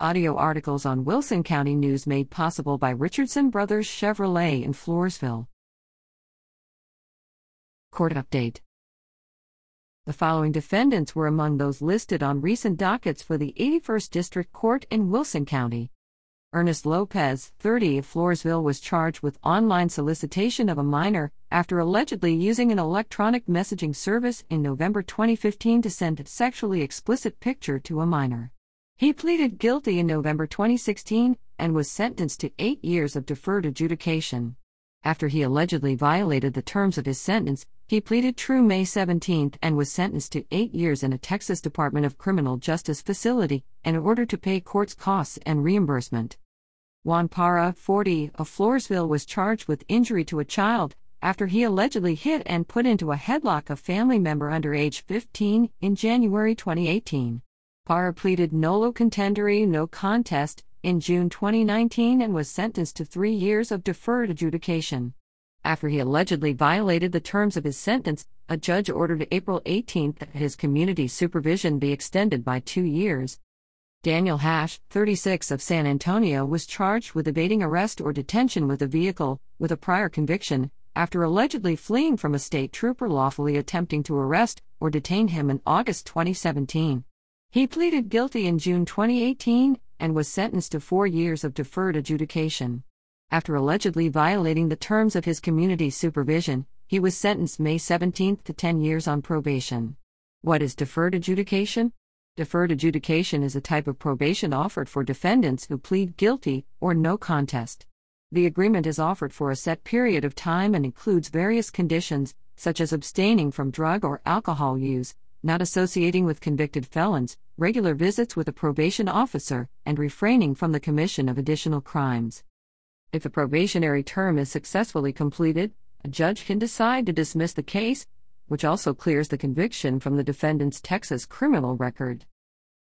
Audio articles on Wilson County News made possible by Richardson Brothers Chevrolet in Floresville. Court update. The following defendants were among those listed on recent dockets for the 81st District Court in Wilson County. Ernest Lopez, 30 of Floresville, was charged with online solicitation of a minor after allegedly using an electronic messaging service in November 2015 to send a sexually explicit picture to a minor. He pleaded guilty in November 2016 and was sentenced to eight years of deferred adjudication. After he allegedly violated the terms of his sentence, he pleaded true May 17 and was sentenced to eight years in a Texas Department of Criminal Justice facility in order to pay court's costs and reimbursement. Juan Parra, 40, of Floresville was charged with injury to a child after he allegedly hit and put into a headlock a family member under age 15 in January 2018. Parra pleaded nolo contendere no contest in June 2019 and was sentenced to three years of deferred adjudication. After he allegedly violated the terms of his sentence, a judge ordered April 18 that his community supervision be extended by two years. Daniel Hash, 36 of San Antonio, was charged with evading arrest or detention with a vehicle, with a prior conviction, after allegedly fleeing from a state trooper lawfully attempting to arrest or detain him in August 2017. He pleaded guilty in June 2018 and was sentenced to four years of deferred adjudication. After allegedly violating the terms of his community supervision, he was sentenced May 17 to 10 years on probation. What is deferred adjudication? Deferred adjudication is a type of probation offered for defendants who plead guilty or no contest. The agreement is offered for a set period of time and includes various conditions, such as abstaining from drug or alcohol use, not associating with convicted felons, regular visits with a probation officer, and refraining from the commission of additional crimes. If a probationary term is successfully completed, a judge can decide to dismiss the case which also clears the conviction from the defendant's Texas criminal record.